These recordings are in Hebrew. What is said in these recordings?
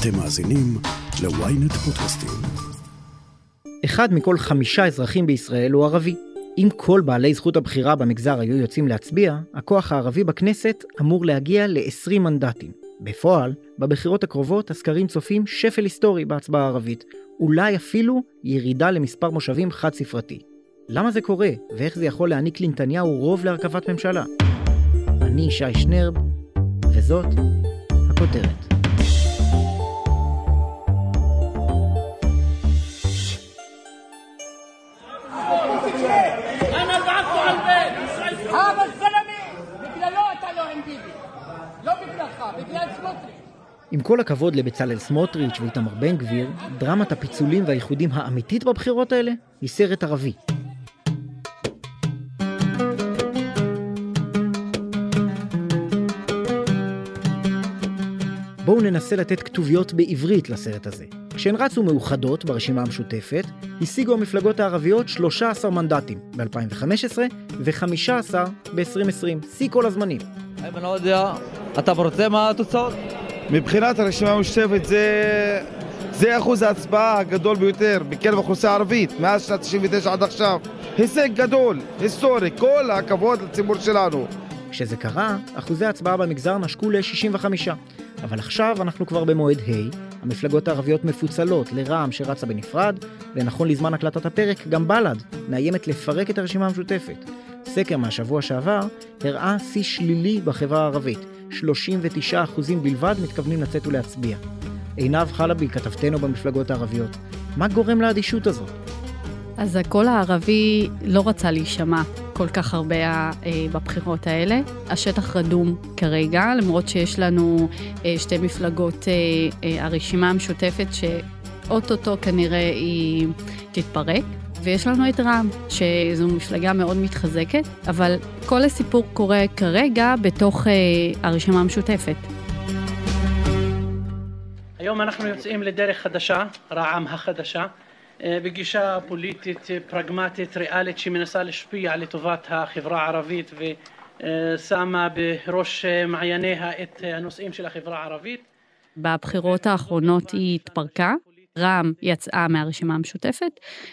אתם מאזינים ל-ynet פודקאסטים. אחד מכל חמישה אזרחים בישראל הוא ערבי. אם כל בעלי זכות הבחירה במגזר היו יוצאים להצביע, הכוח הערבי בכנסת אמור להגיע ל-20 מנדטים. בפועל, בבחירות הקרובות הסקרים צופים שפל היסטורי בהצבעה הערבית, אולי אפילו ירידה למספר מושבים חד ספרתי. למה זה קורה, ואיך זה יכול להעניק לנתניהו רוב להרכבת ממשלה? אני שי שנרב, וזאת הכותרת. עם כל הכבוד לבצלאל סמוטריץ' ואיתמר בן גביר, דרמת הפיצולים והאיחודים האמיתית בבחירות האלה היא סרט ערבי. בואו ננסה לתת כתוביות בעברית לסרט הזה. כשהן רצו מאוחדות ברשימה המשותפת, השיגו המפלגות הערביות 13 מנדטים ב-2015 ו-15 ב-2020, שיא כל הזמנים. איימן עודה, אתה מרוצה מהתוצאות? מבחינת הרשימה המשותפת זה, זה אחוז ההצבעה הגדול ביותר בקרב האוכלוסייה הערבית מאז שנת 99 עד עכשיו. הישג גדול, היסטורי, כל הכבוד לציבור שלנו. כשזה קרה, אחוזי ההצבעה במגזר נשקו ל-65. אבל עכשיו אנחנו כבר במועד ה', המפלגות הערביות מפוצלות לרע"מ שרצה בנפרד, ונכון לזמן הקלטת הפרק, גם בל"ד מאיימת לפרק את הרשימה המשותפת. סקר מהשבוע שעבר הראה שיא שלילי בחברה הערבית, 39% בלבד מתכוונים לצאת ולהצביע. עינב חלבי, כתבתנו במפלגות הערביות, מה גורם לאדישות הזאת? אז הקול הערבי לא רצה להישמע כל כך הרבה אה, בבחירות האלה. השטח רדום כרגע, למרות שיש לנו אה, שתי מפלגות, אה, הרשימה המשותפת, שאו-טו-טו כנראה היא תתפרק. ויש לנו את רע"מ, שזו מפלגה מאוד מתחזקת, אבל כל הסיפור קורה כרגע בתוך הרשימה המשותפת. היום אנחנו יוצאים לדרך חדשה, רע"מ החדשה. בגישה פוליטית פרגמטית ריאלית שמנסה להשפיע לטובת החברה הערבית ושמה בראש מעייניה את הנושאים של החברה הערבית. בבחירות האחרונות היא התפרקה, רע"מ יצאה מהרשימה המשותפת,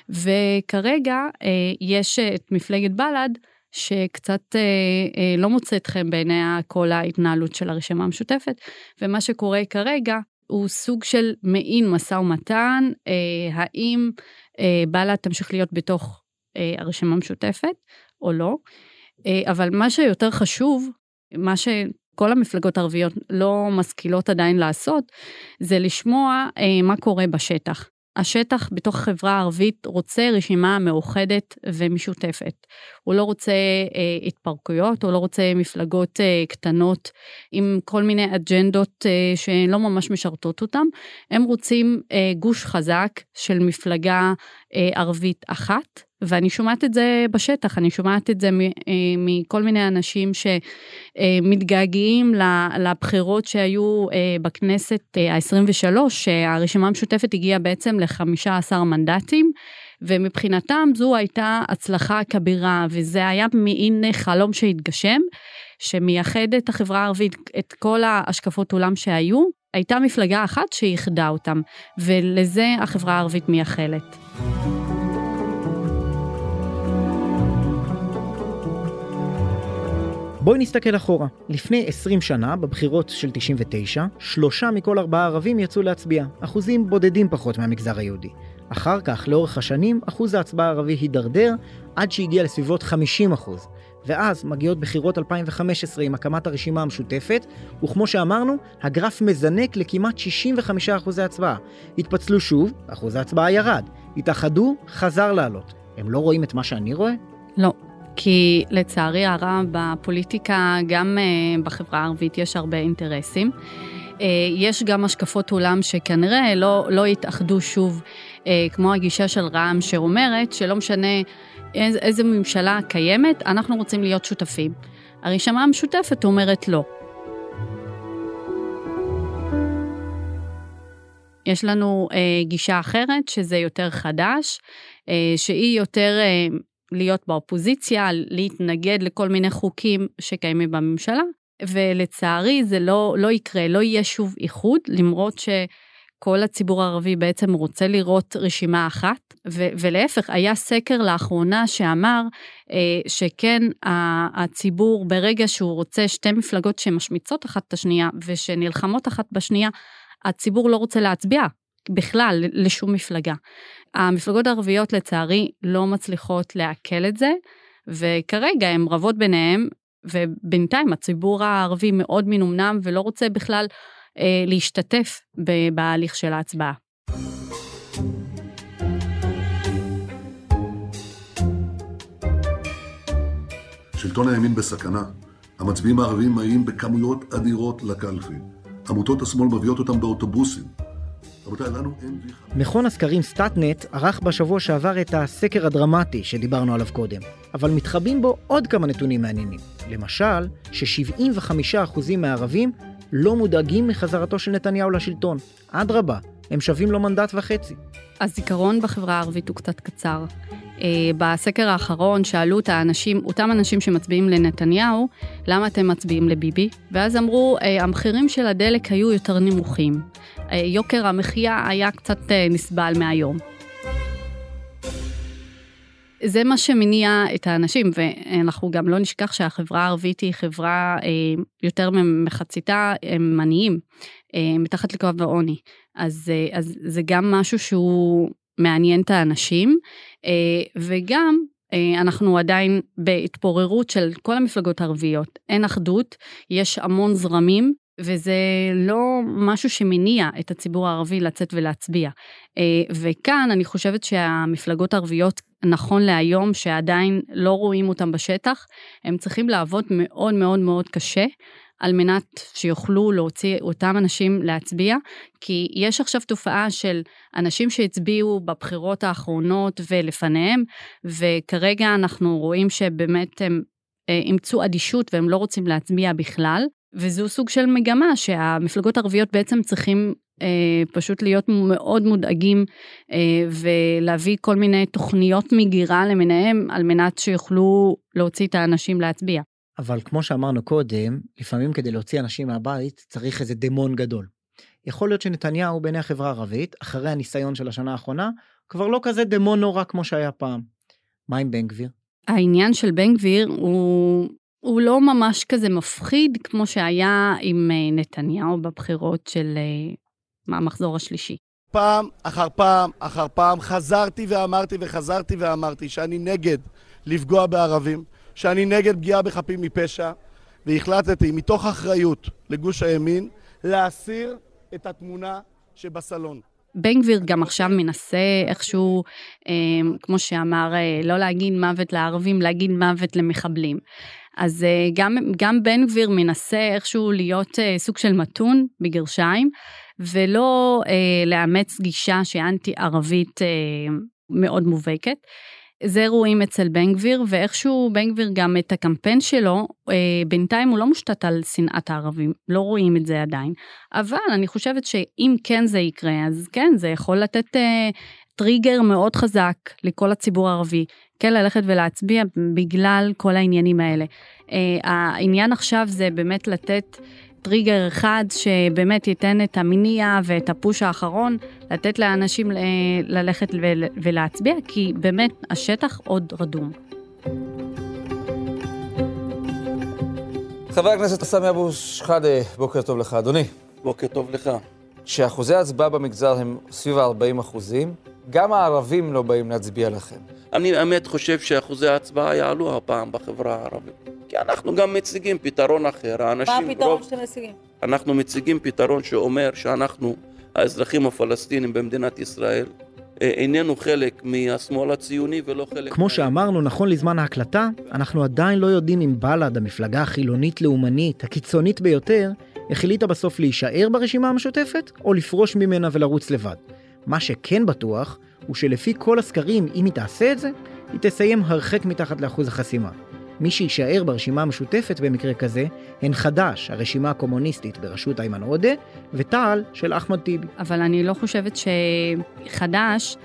וכרגע יש את מפלגת בל"ד שקצת לא מוצאת חן בעיני כל ההתנהלות של הרשימה המשותפת, ומה שקורה כרגע הוא סוג של מעין משא ומתן, אה, האם אה, בל"ד תמשיך להיות בתוך אה, הרשימה המשותפת או לא. אה, אבל מה שיותר חשוב, מה שכל המפלגות הערביות לא משכילות עדיין לעשות, זה לשמוע אה, מה קורה בשטח. השטח בתוך החברה הערבית רוצה רשימה מאוחדת ומשותפת. הוא לא רוצה אה, התפרקויות, הוא לא רוצה מפלגות אה, קטנות עם כל מיני אג'נדות אה, שלא ממש משרתות אותם. הם רוצים אה, גוש חזק של מפלגה ערבית אחת, ואני שומעת את זה בשטח, אני שומעת את זה מכל מיני אנשים שמתגעגעים לבחירות שהיו בכנסת ה-23, שהרשימה המשותפת הגיעה בעצם ל-15 מנדטים. ומבחינתם זו הייתה הצלחה כבירה וזה היה מעין חלום שהתגשם שמייחד את החברה הערבית את כל ההשקפות עולם שהיו הייתה מפלגה אחת שאיחדה אותם ולזה החברה הערבית מייחלת. בואי נסתכל אחורה. לפני 20 שנה, בבחירות של 99, שלושה מכל ארבעה ערבים יצאו להצביע, אחוזים בודדים פחות מהמגזר היהודי. אחר כך, לאורך השנים, אחוז ההצבעה הערבי הידרדר עד שהגיע לסביבות 50 אחוז. ואז מגיעות בחירות 2015 עם הקמת הרשימה המשותפת, וכמו שאמרנו, הגרף מזנק לכמעט 65 אחוזי הצבעה. התפצלו שוב, אחוז ההצבעה ירד. התאחדו, חזר לעלות. הם לא רואים את מה שאני רואה? לא. כי לצערי הרב בפוליטיקה, גם uh, בחברה הערבית יש הרבה אינטרסים. Uh, יש גם השקפות עולם שכנראה לא, לא יתאחדו שוב, uh, כמו הגישה של רע"מ שאומרת שלא משנה איז, איזה ממשלה קיימת, אנחנו רוצים להיות שותפים. הרשימה המשותפת אומרת לא. יש לנו אה, גישה אחרת, שזה יותר חדש, אה, שהיא יותר אה, להיות באופוזיציה, להתנגד לכל מיני חוקים שקיימים בממשלה, ולצערי זה לא, לא יקרה, לא יהיה שוב איחוד, למרות ש... כל הציבור הערבי בעצם רוצה לראות רשימה אחת, ו- ולהפך, היה סקר לאחרונה שאמר אה, שכן, הציבור, ברגע שהוא רוצה שתי מפלגות שמשמיצות אחת את השנייה ושנלחמות אחת בשנייה, הציבור לא רוצה להצביע בכלל לשום מפלגה. המפלגות הערביות לצערי לא מצליחות לעכל את זה, וכרגע הן רבות ביניהן, ובינתיים הציבור הערבי מאוד מנומנם ולא רוצה בכלל אה, להשתתף בהליך של ההצבעה. שלטון הימין בסכנה. המצביעים הערבים מגיעים בכמויות אדירות לקלפי. עמותות השמאל מביאות אותם באוטובוסים. רבותיי, לנו אין ויחה. מכון הסקרים סטאטנט ערך בשבוע שעבר את הסקר הדרמטי שדיברנו עליו קודם, אבל מתחבאים בו עוד כמה נתונים מעניינים. למשל, ש-75% מהערבים לא מודאגים מחזרתו של נתניהו לשלטון. אדרבה, הם שווים לו מנדט וחצי. הזיכרון בחברה הערבית הוא קצת קצר. אה, בסקר האחרון שאלו את האנשים, אותם אנשים שמצביעים לנתניהו, למה אתם מצביעים לביבי? ואז אמרו, אה, המחירים של הדלק היו יותר נמוכים. אה, יוקר המחיה היה קצת נסבל מהיום. זה מה שמניע את האנשים, ואנחנו גם לא נשכח שהחברה הערבית היא חברה אה, יותר ממחציתה הם עניים, אה, מתחת לקו העוני. אז, אה, אז זה גם משהו שהוא מעניין את האנשים, וגם אנחנו עדיין בהתפוררות של כל המפלגות הערביות. אין אחדות, יש המון זרמים, וזה לא משהו שמניע את הציבור הערבי לצאת ולהצביע. וכאן אני חושבת שהמפלגות הערביות נכון להיום שעדיין לא רואים אותם בשטח, הם צריכים לעבוד מאוד מאוד מאוד קשה על מנת שיוכלו להוציא אותם אנשים להצביע, כי יש עכשיו תופעה של אנשים שהצביעו בבחירות האחרונות ולפניהם, וכרגע אנחנו רואים שבאמת הם אה, אימצו אדישות והם לא רוצים להצביע בכלל, וזו סוג של מגמה שהמפלגות הערביות בעצם צריכים אה, פשוט להיות מאוד מודאגים אה, ולהביא כל מיני תוכניות מגירה למיניהם על מנת שיוכלו להוציא את האנשים להצביע. אבל כמו שאמרנו קודם, לפעמים כדי להוציא אנשים מהבית צריך איזה דמון גדול. יכול להיות שנתניהו בעיני החברה הערבית, אחרי הניסיון של השנה האחרונה, כבר לא כזה דמון נורא כמו שהיה פעם. מה עם בן גביר? העניין של בן גביר הוא, הוא לא ממש כזה מפחיד כמו שהיה עם אה, נתניהו בבחירות של מהמחזור השלישי. פעם אחר פעם אחר פעם חזרתי ואמרתי וחזרתי ואמרתי שאני נגד לפגוע בערבים, שאני נגד פגיעה בחפים מפשע, והחלטתי מתוך אחריות לגוש הימין להסיר את התמונה שבסלון. בן גביר גם עכשיו מנסה איכשהו, אה, כמו שאמר, אה, לא להגיד מוות לערבים, להגיד מוות למחבלים. אז אה, גם, גם בן גביר מנסה איכשהו להיות אה, סוג של מתון, בגרשיים, ולא אה, לאמץ גישה שהיא אנטי-ערבית אה, מאוד מובהקת. זה רואים אצל בן גביר, ואיכשהו בן גביר גם את הקמפיין שלו, אה, בינתיים הוא לא מושתת על שנאת הערבים, לא רואים את זה עדיין. אבל אני חושבת שאם כן זה יקרה, אז כן, זה יכול לתת אה, טריגר מאוד חזק לכל הציבור הערבי, כן ללכת ולהצביע בגלל כל העניינים האלה. אה, העניין עכשיו זה באמת לתת טריגר אחד שבאמת ייתן את המניע ואת הפוש האחרון, לתת לאנשים ללכת ולהצביע, כי באמת השטח עוד רדום. חבר הכנסת סמי אבו שחאדה, בוקר טוב לך, אדוני. בוקר טוב לך. שאחוזי ההצבעה במגזר הם סביב ה-40 אחוזים, גם הערבים לא באים להצביע לכם. אני באמת חושב שאחוזי ההצבעה יעלו הפעם בחברה הערבית. כי אנחנו גם מציגים פתרון אחר. האנשים, מה הפתרון רוב... שאתם מציגים? אנחנו מציגים פתרון שאומר שאנחנו, האזרחים הפלסטינים במדינת ישראל, אה, איננו חלק מהשמאל הציוני ולא חלק... כמו. שאמרנו, נכון לזמן ההקלטה, אנחנו עדיין לא יודעים אם בל"ד, המפלגה החילונית-לאומנית, הקיצונית ביותר, החליטה בסוף להישאר ברשימה המשותפת, או לפרוש ממנה ולרוץ לבד. מה שכן בטוח, הוא שלפי כל הסקרים, אם היא תעשה את זה, היא תסיים הרחק מתחת לאחוז החסימה. מי שיישאר ברשימה המשותפת במקרה כזה, הן חד"ש, הרשימה הקומוניסטית בראשות איימן עודה, ותע"ל של אחמד טיבי. אבל אני לא חושבת שחד"ש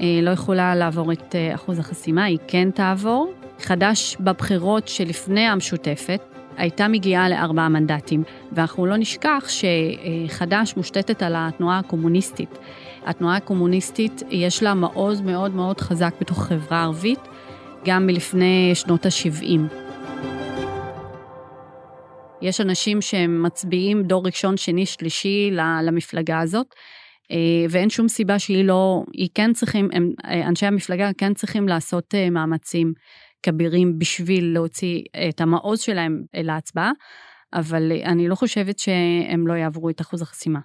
אה, לא יכולה לעבור את אה, אחוז החסימה, היא כן תעבור. חד"ש בבחירות שלפני המשותפת, הייתה מגיעה לארבעה מנדטים. ואנחנו לא נשכח שחד"ש מושתתת על התנועה הקומוניסטית. התנועה הקומוניסטית יש לה מעוז מאוד מאוד חזק בתוך החברה הערבית, גם מלפני שנות ה-70. יש אנשים שהם מצביעים דור ראשון, שני, שלישי למפלגה הזאת, אה, ואין שום סיבה שהיא לא, היא כן צריכים, הם, אה, אנשי המפלגה כן צריכים לעשות אה, מאמצים כבירים בשביל להוציא את המעוז שלהם להצבעה, אבל אני לא חושבת שהם לא יעברו את אחוז החסימה.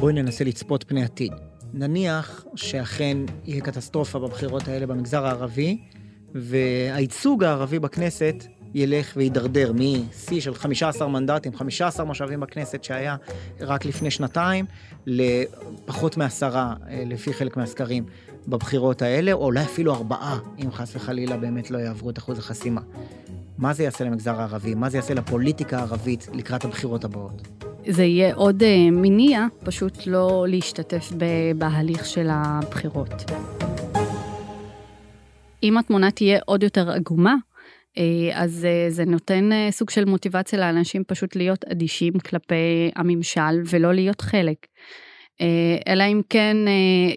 בואי ננסה לצפות פני עתיד. נניח שאכן יהיה קטסטרופה בבחירות האלה במגזר הערבי, והייצוג הערבי בכנסת ילך ויידרדר משיא של 15 מנדטים, 15 מושבים בכנסת שהיה רק לפני שנתיים, לפחות מעשרה, אה, לפי חלק מהסקרים, בבחירות האלה, או אולי אפילו ארבעה, אם חס וחלילה באמת לא יעברו את אחוז החסימה. מה זה יעשה למגזר הערבי? מה זה יעשה לפוליטיקה הערבית לקראת הבחירות הבאות? זה יהיה עוד אה, מניע, פשוט לא להשתתף בהליך של הבחירות. אם התמונה תהיה עוד יותר עגומה, אז אה, זה נותן סוג של מוטיבציה לאנשים פשוט להיות אדישים כלפי הממשל ולא להיות חלק. אלא אם כן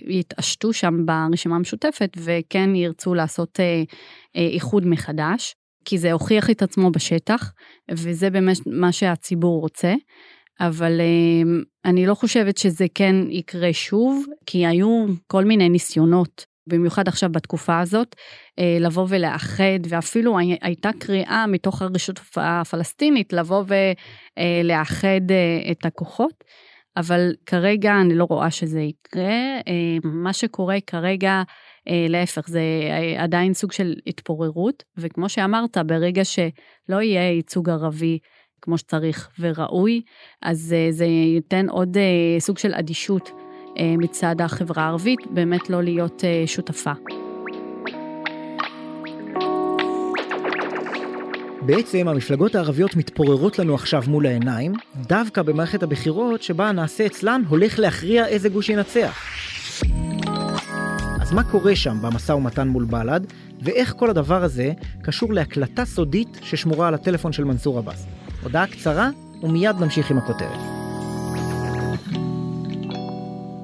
יתעשתו שם ברשימה המשותפת וכן ירצו לעשות איחוד מחדש, כי זה הוכיח את עצמו בשטח, וזה באמת מה שהציבור רוצה. אבל אני לא חושבת שזה כן יקרה שוב, כי היו כל מיני ניסיונות, במיוחד עכשיו בתקופה הזאת, אה, לבוא ולאחד, ואפילו הייתה קריאה מתוך הרשות הפלסטינית לבוא ולאחד אה, את הכוחות, אבל כרגע אני לא רואה שזה יקרה. אה, מה שקורה כרגע, להפך, זה עדיין סוג של התפוררות, וכמו שאמרת, ברגע שלא יהיה ייצוג ערבי כמו שצריך וראוי, אז אה, זה ייתן עוד אה, סוג של אדישות אה, מצד החברה הערבית, באמת לא להיות שותפה. בעצם המפלגות הערביות מתפוררות לנו עכשיו מול העיניים, דווקא במערכת הבחירות שבה הנעשה אצלן הולך להכריע איזה גוש ינצח. אז מה קורה שם במשא ומתן מול בל"ד, ואיך כל הדבר הזה קשור להקלטה סודית ששמורה על הטלפון של מנסור עבאס? הודעה קצרה, ומיד נמשיך עם הכותרת.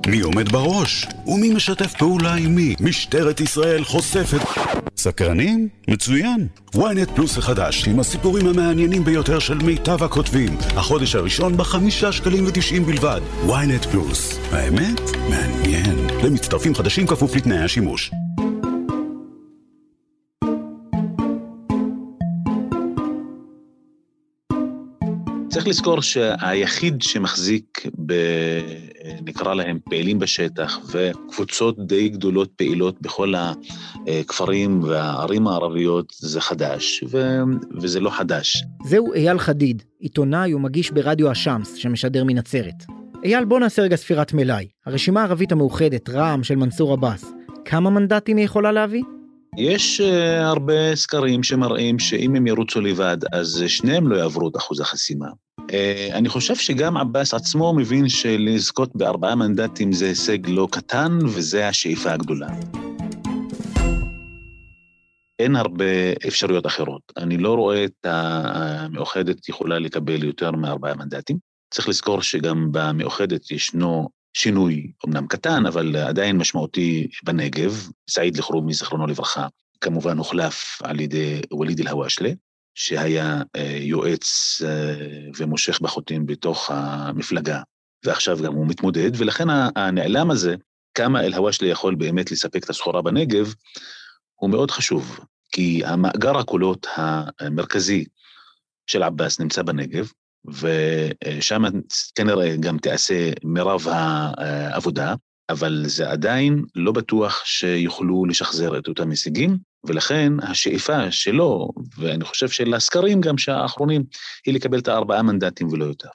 מי עומד בראש? ומי משתף פעולה עם מי? משטרת ישראל חושפת... סקרנים? מצוין. ynet פלוס החדש, עם הסיפורים המעניינים ביותר של מיטב הכותבים. החודש הראשון בחמישה שקלים ותשעים בלבד. ynet פלוס. האמת? מעניין. למצטרפים חדשים כפוף לתנאי השימוש. צריך לזכור שהיחיד שמחזיק, ב, נקרא להם פעילים בשטח, וקבוצות די גדולות פעילות בכל הכפרים והערים הערביות, זה חדש, ו, וזה לא חדש. זהו אייל חדיד, עיתונאי ומגיש ברדיו א-שמס, שמשדר מנצרת. אייל, בוא נעשה רגע ספירת מלאי. הרשימה הערבית המאוחדת, רע"מ של מנסור עבאס, כמה מנדטים היא יכולה להביא? יש uh, הרבה סקרים שמראים שאם הם ירוצו לבד, אז שניהם לא יעברו את אחוז החסימה. Uh, אני חושב שגם עבאס עצמו מבין שלזכות בארבעה מנדטים זה הישג לא קטן, וזה השאיפה הגדולה. אין הרבה אפשרויות אחרות. אני לא רואה את המאוחדת יכולה לקבל יותר מארבעה מנדטים. צריך לזכור שגם במאוחדת ישנו שינוי, אמנם קטן, אבל עדיין משמעותי בנגב. סעיד אלחרומי, זיכרונו לברכה, כמובן הוחלף על ידי וליד אל-הוואשלה, שהיה אה, יועץ אה, ומושך בחוטים בתוך המפלגה, ועכשיו גם הוא מתמודד, ולכן הנעלם הזה, כמה אל-הוואשלה יכול באמת לספק את הסחורה בנגב, הוא מאוד חשוב, כי המאגר הקולות המרכזי של עבאס נמצא בנגב, ושם כנראה גם תיעשה מרב העבודה, אבל זה עדיין לא בטוח שיוכלו לשחזר את אותם הישגים, ולכן השאיפה שלו, ואני חושב של הסקרים גם שהאחרונים, היא לקבל את הארבעה מנדטים ולא יותר.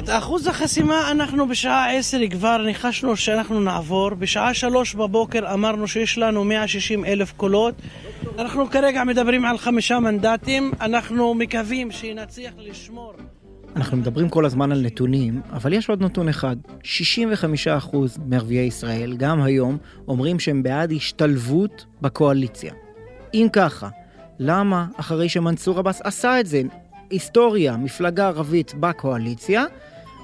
את אחוז החסימה אנחנו בשעה עשר כבר ניחשנו שאנחנו נעבור. בשעה שלוש בבוקר אמרנו שיש לנו 160 אלף קולות. אנחנו כרגע מדברים על חמישה מנדטים. אנחנו מקווים שנצליח לשמור אנחנו מדברים כל הזמן על נתונים, אבל יש עוד נתון אחד. 65% מערביי ישראל, גם היום, אומרים שהם בעד השתלבות בקואליציה. אם ככה, למה אחרי שמנסור עבאס עשה את זה, היסטוריה, מפלגה ערבית בקואליציה,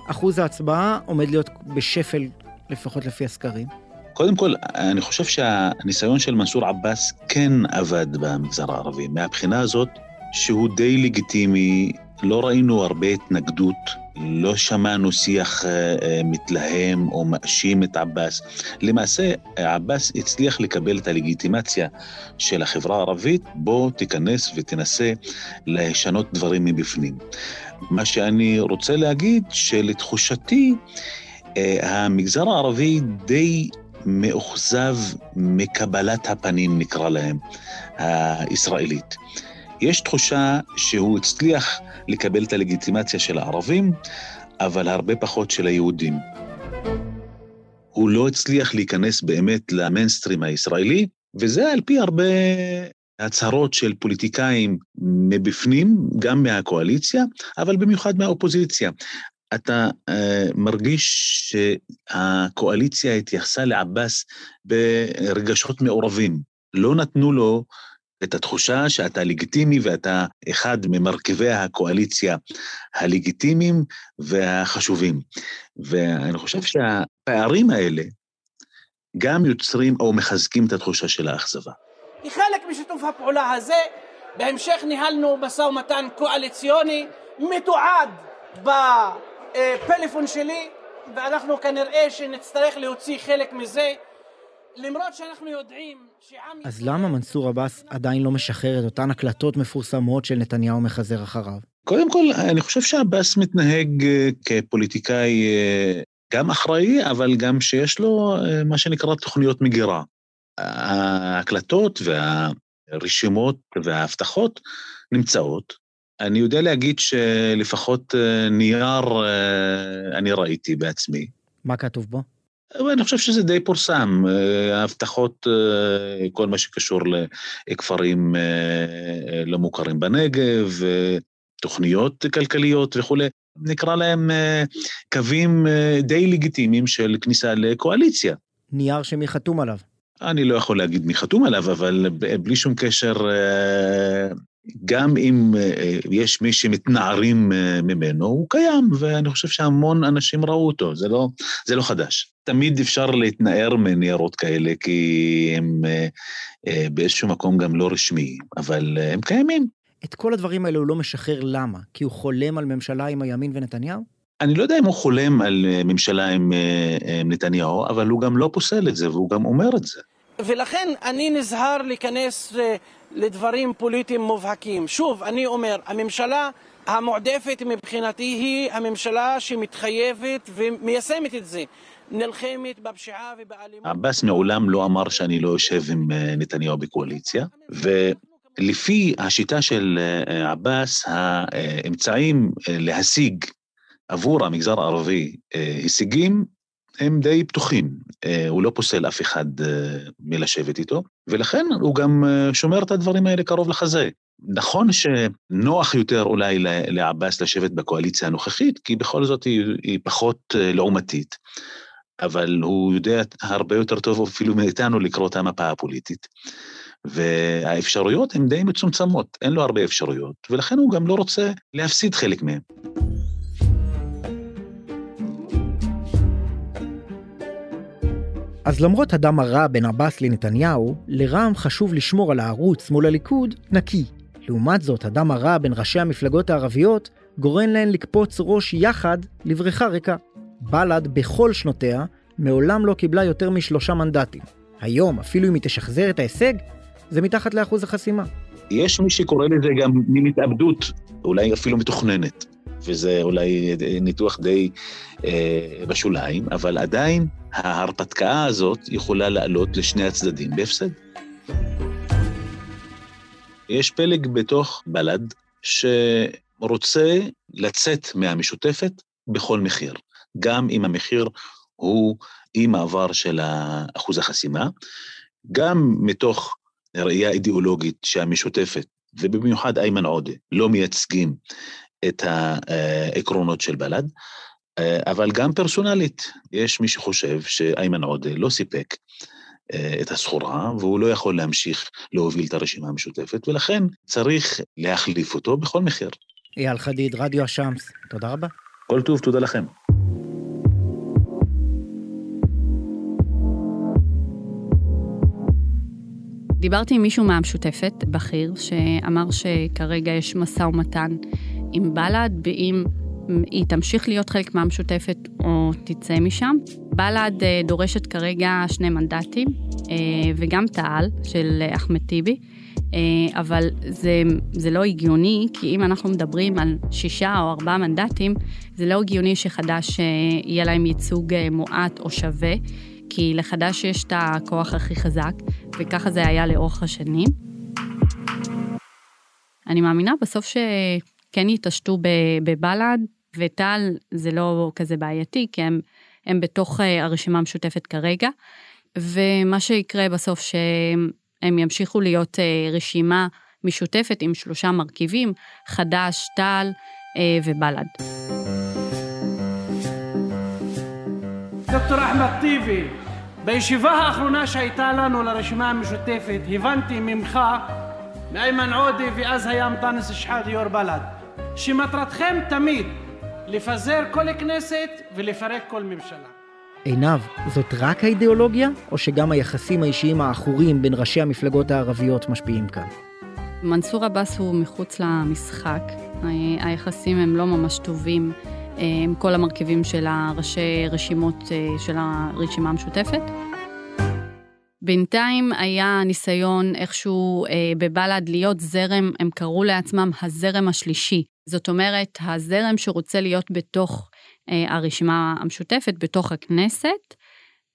אחוז ההצבעה עומד להיות בשפל, לפחות לפי הסקרים? קודם כל, אני חושב שהניסיון של מנסור עבאס כן עבד במגזר הערבי, מהבחינה הזאת שהוא די לגיטימי, לא ראינו הרבה התנגדות, לא שמענו שיח אה, אה, מתלהם או מאשים את עבאס. למעשה, עבאס הצליח לקבל את הלגיטימציה של החברה הערבית, בוא תיכנס ותנסה לשנות דברים מבפנים. מה שאני רוצה להגיד, שלתחושתי, אה, המגזר הערבי די מאוכזב מקבלת הפנים, נקרא להם, הישראלית. יש תחושה שהוא הצליח לקבל את הלגיטימציה של הערבים, אבל הרבה פחות של היהודים. הוא לא הצליח להיכנס באמת למיינסטרים הישראלי, וזה על פי הרבה הצהרות של פוליטיקאים מבפנים, גם מהקואליציה, אבל במיוחד מהאופוזיציה. אתה uh, מרגיש שהקואליציה התייחסה לעבאס ברגשות מעורבים. לא נתנו לו את התחושה שאתה לגיטימי ואתה אחד ממרכיבי הקואליציה הלגיטימיים והחשובים. ואני חושב שהפערים האלה גם יוצרים או מחזקים את התחושה של האכזבה. כחלק משיתוף הפעולה הזה, בהמשך ניהלנו משא ומתן קואליציוני מתועד בפלאפון שלי, ואנחנו כנראה שנצטרך להוציא חלק מזה למרות שאנחנו יודעים שעם... אז למה מנסור עבאס עדיין לא משחרר את אותן הקלטות מפורסמות של נתניהו מחזר אחריו? קודם כל, אני חושב שעבאס מתנהג אה, כפוליטיקאי אה, גם אחראי, אבל גם שיש לו אה, מה שנקרא תוכניות מגירה. ההקלטות והרשימות וההבטחות נמצאות. אני יודע להגיד שלפחות נייר אני ראיתי בעצמי. מה כתוב בו? אני חושב שזה די פורסם, אה, ההבטחות, אה, כל מה שקשור לכפרים אה, לא מוכרים בנגב, תוכניות כלכליות וכולי, נקרא להם קווים די לגיטימיים של כניסה לקואליציה. נייר שמי חתום עליו. אני לא יכול להגיד מי חתום עליו, אבל בלי שום קשר, גם אם יש מי שמתנערים ממנו, הוא קיים, ואני חושב שהמון אנשים ראו אותו, זה לא, זה לא חדש. תמיד אפשר להתנער מניירות כאלה, כי הם אה, אה, באיזשהו מקום גם לא רשמיים, אבל אה, הם קיימים. את כל הדברים האלה הוא לא משחרר, למה? כי הוא חולם על ממשלה עם הימין ונתניהו? אני לא יודע אם הוא חולם על ממשלה עם, עם נתניהו, אבל הוא גם לא פוסל את זה, והוא גם אומר את זה. ולכן אני נזהר להיכנס לדברים פוליטיים מובהקים. שוב, אני אומר, הממשלה המועדפת מבחינתי היא הממשלה שמתחייבת ומיישמת את זה. נלחמת בפשיעה ובאלימות. עבאס מעולם לא אמר שאני לא יושב עם אה, נתניהו בקואליציה, ולפי השיטה של אה, עבאס, האמצעים אה, להשיג עבור המגזר הערבי הישגים הם די פתוחים. הוא לא פוסל אף אחד מלשבת איתו, ולכן הוא גם שומר את הדברים האלה קרוב לחזה. נכון שנוח יותר אולי לעבאס לשבת בקואליציה הנוכחית, כי בכל זאת היא, היא פחות לעומתית. אבל הוא יודע הרבה יותר טוב אפילו מאיתנו לקרוא את המפה הפוליטית. והאפשרויות הן די מצומצמות, אין לו הרבה אפשרויות, ולכן הוא גם לא רוצה להפסיד חלק מהן. אז למרות הדם הרע בין עבאס לנתניהו, לרע"מ חשוב לשמור על הערוץ מול הליכוד נקי. לעומת זאת, הדם הרע בין ראשי המפלגות הערביות גורם להן לקפוץ ראש יחד לבריכה ריקה. בל"ד בכל שנותיה מעולם לא קיבלה יותר משלושה מנדטים. היום, אפילו אם היא תשחזר את ההישג, זה מתחת לאחוז החסימה. יש מי שקורא לזה גם מין התאבדות, אולי אפילו מתוכננת, וזה אולי ניתוח די אה, בשוליים, אבל עדיין ההרפתקה הזאת יכולה לעלות לשני הצדדים בהפסד. יש פלג בתוך בל"ד שרוצה לצאת מהמשותפת בכל מחיר. גם אם המחיר הוא אי מעבר של אחוז החסימה, גם מתוך ראייה אידיאולוגית שהמשותפת, ובמיוחד איימן עודה, לא מייצגים את העקרונות של בל"ד, אבל גם פרסונלית. יש מי שחושב שאיימן עודה לא סיפק את הסחורה, והוא לא יכול להמשיך להוביל את הרשימה המשותפת, ולכן צריך להחליף אותו בכל מחיר. אייל חדיד, רדיו השמס, תודה רבה. כל טוב, תודה לכם. דיברתי עם מישהו מהמשותפת, בכיר, שאמר שכרגע יש משא ומתן עם בל"ד, ואם היא תמשיך להיות חלק מהמשותפת או תצא משם. בל"ד אה, דורשת כרגע שני מנדטים, אה, וגם תע"ל של אחמד טיבי, אה, אבל זה, זה לא הגיוני, כי אם אנחנו מדברים על שישה או ארבעה מנדטים, זה לא הגיוני שחד"ש יהיה להם ייצוג מועט או שווה. כי לחד"ש יש את הכוח הכי חזק, וככה זה היה לאורך השנים. אני מאמינה בסוף שכן יתעשתו בבל"ד, וטל זה לא כזה בעייתי, כי הם, הם בתוך אה, הרשימה המשותפת כרגע, ומה שיקרה בסוף שהם ימשיכו להיות אה, רשימה משותפת עם שלושה מרכיבים, חד"ש, טל אה, ובל"ד. דוקטור אחמד טיבי, בישיבה האחרונה שהייתה לנו לרשימה המשותפת, הבנתי ממך, מאיימן עודה, ואז היה אנטאנס שחאדה, יו"ר בל"ד, שמטרתכם תמיד לפזר כל כנסת ולפרק כל ממשלה. עינב, זאת רק האידיאולוגיה, או שגם היחסים האישיים העכורים בין ראשי המפלגות הערביות משפיעים כאן? מנסור עבאס הוא מחוץ למשחק. היחסים הם לא ממש טובים אה, עם כל המרכיבים של הראשי רשימות אה, של הרשימה המשותפת. בינתיים היה ניסיון איכשהו אה, בבל"ד להיות זרם, הם קראו לעצמם הזרם השלישי. זאת אומרת, הזרם שרוצה להיות בתוך אה, הרשימה המשותפת, בתוך הכנסת,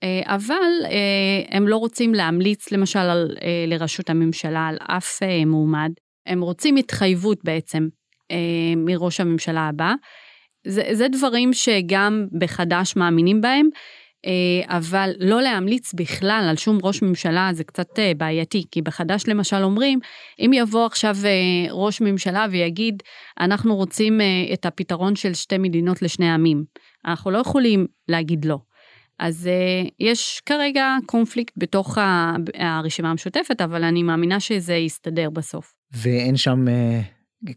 אה, אבל אה, הם לא רוצים להמליץ למשל על, אה, לראשות הממשלה על אף אה, מועמד. הם רוצים התחייבות בעצם אה, מראש הממשלה הבא. זה, זה דברים שגם בחד"ש מאמינים בהם, אבל לא להמליץ בכלל על שום ראש ממשלה זה קצת אה, בעייתי, כי בחד"ש למשל אומרים, אם יבוא עכשיו אה, ראש ממשלה ויגיד, אנחנו רוצים את הפתרון של שתי מדינות לשני עמים, אנחנו לא יכולים להגיד לא. אז יש כרגע קונפליקט בתוך הרשימה המשותפת, אבל אני מאמינה שזה יסתדר בסוף. ואין שם,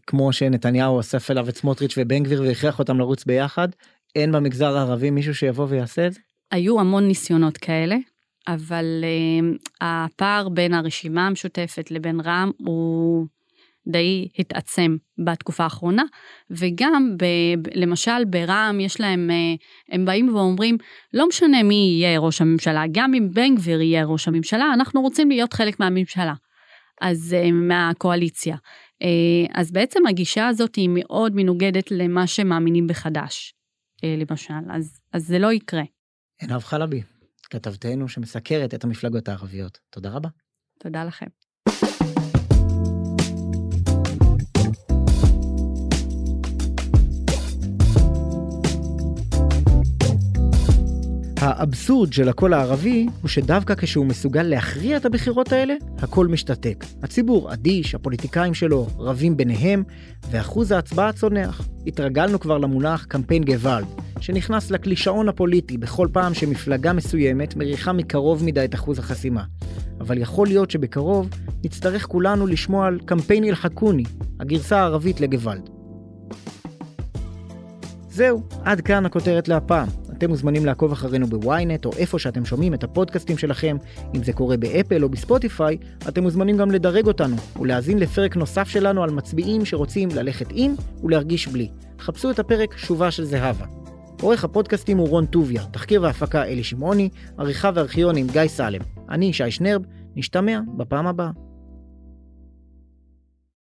כמו שנתניהו אסף אליו את סמוטריץ' ובן גביר והכריח אותם לרוץ ביחד, אין במגזר הערבי מישהו שיבוא ויעשה את זה? היו המון ניסיונות כאלה, אבל uh, הפער בין הרשימה המשותפת לבין רע"מ הוא די התעצם בתקופה האחרונה, וגם ב, למשל ברע"מ יש להם, uh, הם באים ואומרים, לא משנה מי יהיה ראש הממשלה, גם אם בן גביר יהיה ראש הממשלה, אנחנו רוצים להיות חלק מהממשלה, אז uh, מהקואליציה. Uh, אז בעצם הגישה הזאת היא מאוד מנוגדת למה שמאמינים בחד"ש, למשל, אז, אז זה לא יקרה. עינב חלבי, כתבתנו שמסקרת את המפלגות הערביות. תודה רבה. תודה לכם. האבסורד של הקול הערבי הוא שדווקא כשהוא מסוגל להכריע את הבחירות האלה, הכל משתתק. הציבור אדיש, הפוליטיקאים שלו רבים ביניהם, ואחוז ההצבעה צונח. התרגלנו כבר למונח קמפיין גוואלד, שנכנס לקלישאון הפוליטי בכל פעם שמפלגה מסוימת מריחה מקרוב מדי את אחוז החסימה. אבל יכול להיות שבקרוב נצטרך כולנו לשמוע על קמפיין אל-חכוני, הגרסה הערבית לגוואלד. זהו, עד כאן הכותרת להפעם. אתם מוזמנים לעקוב אחרינו בוויינט או איפה שאתם שומעים את הפודקאסטים שלכם. אם זה קורה באפל או בספוטיפיי, אתם מוזמנים גם לדרג אותנו ולהאזין לפרק נוסף שלנו על מצביעים שרוצים ללכת עם ולהרגיש בלי. חפשו את הפרק שובה של זהבה. עורך הפודקאסטים הוא רון טוביה, תחקיר והפקה אלי שמעוני, עריכה וארכיון עם גיא סלם. אני שי שנרב, נשתמע בפעם הבאה.